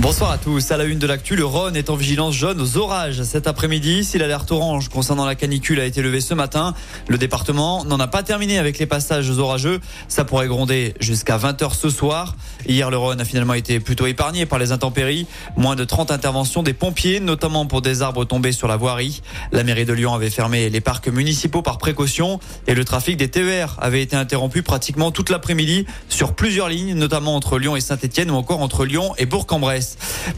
Bonsoir à tous. À la une de l'actu, le Rhône est en vigilance jaune aux orages cet après-midi. Si l'alerte orange concernant la canicule a été levée ce matin, le département n'en a pas terminé avec les passages orageux. Ça pourrait gronder jusqu'à 20h ce soir. Hier, le Rhône a finalement été plutôt épargné par les intempéries. Moins de 30 interventions des pompiers, notamment pour des arbres tombés sur la voirie. La mairie de Lyon avait fermé les parcs municipaux par précaution et le trafic des TER avait été interrompu pratiquement toute l'après-midi sur plusieurs lignes, notamment entre Lyon et Saint-Etienne ou encore entre Lyon et Bourg-en-Bresse.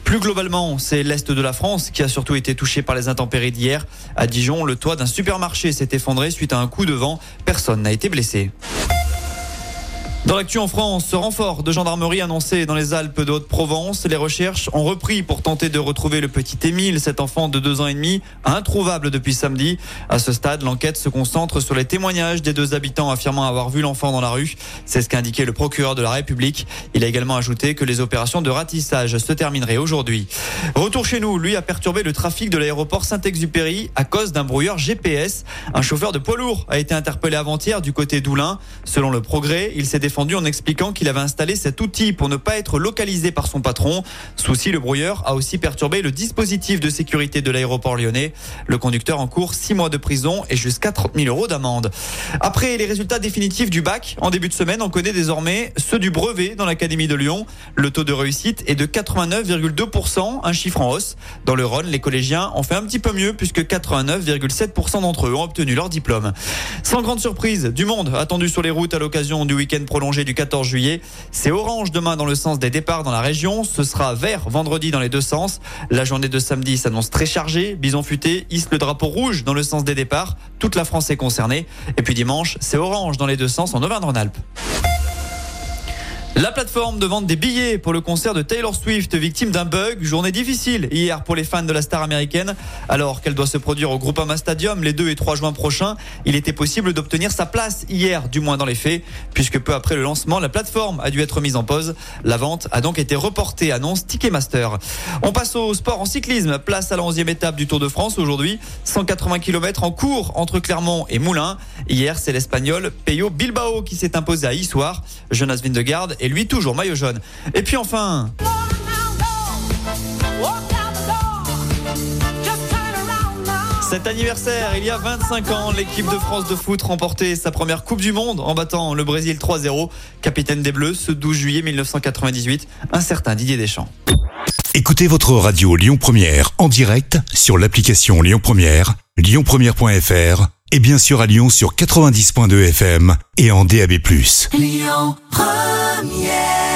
Plus globalement, c'est l'Est de la France qui a surtout été touché par les intempéries d'hier. À Dijon, le toit d'un supermarché s'est effondré suite à un coup de vent. Personne n'a été blessé. Dans l'actu en France, ce renfort de gendarmerie annoncé dans les Alpes de Haute-Provence, les recherches ont repris pour tenter de retrouver le petit Émile, cet enfant de deux ans et demi, introuvable depuis samedi. À ce stade, l'enquête se concentre sur les témoignages des deux habitants affirmant avoir vu l'enfant dans la rue. C'est ce qu'a indiqué le procureur de la République. Il a également ajouté que les opérations de ratissage se termineraient aujourd'hui. Retour chez nous, lui a perturbé le trafic de l'aéroport Saint-Exupéry à cause d'un brouilleur GPS. Un chauffeur de poids lourd a été interpellé avant-hier du côté d'Oulin. Selon le progrès, il s'est défendu en expliquant qu'il avait installé cet outil pour ne pas être localisé par son patron. Souci, le brouilleur a aussi perturbé le dispositif de sécurité de l'aéroport lyonnais. Le conducteur en cours 6 mois de prison et jusqu'à 30 000 euros d'amende. Après les résultats définitifs du bac, en début de semaine, on connaît désormais ceux du brevet dans l'Académie de Lyon. Le taux de réussite est de 89,2%, un chiffre en hausse. Dans le Rhône, les collégiens ont fait un petit peu mieux puisque 89,7% d'entre eux ont obtenu leur diplôme. Sans grande surprise, du monde attendu sur les routes à l'occasion du week-end prolongé du 14 juillet. C'est orange demain dans le sens des départs dans la région. Ce sera vert vendredi dans les deux sens. La journée de samedi s'annonce très chargée. Bison futé hisse le drapeau rouge dans le sens des départs. Toute la France est concernée. Et puis dimanche, c'est orange dans les deux sens en Auvergne-Rhône-Alpes. La plateforme de vente des billets pour le concert de Taylor Swift, victime d'un bug, journée difficile hier pour les fans de la star américaine. Alors qu'elle doit se produire au Groupama Stadium les 2 et 3 juin prochains, il était possible d'obtenir sa place hier, du moins dans les faits, puisque peu après le lancement, la plateforme a dû être mise en pause. La vente a donc été reportée, annonce Ticketmaster. On passe au sport en cyclisme. Place à la 11e étape du Tour de France aujourd'hui. 180 km en cours entre Clermont et Moulins. Hier, c'est l'Espagnol Peyo Bilbao qui s'est imposé à Issoire. Jonas Vindegarde et lui toujours maillot jaune. Et puis enfin... Cet anniversaire, il y a 25 ans, l'équipe de France de foot remportait sa première Coupe du Monde en battant le Brésil 3-0. Capitaine des Bleus, ce 12 juillet 1998, un certain Didier Deschamps. Écoutez votre radio Lyon Première en direct sur l'application Lyon Première, lyonpremière.fr et bien sûr à Lyon sur 90.2 FM et en DAB+. Lyon Première Come, yeah.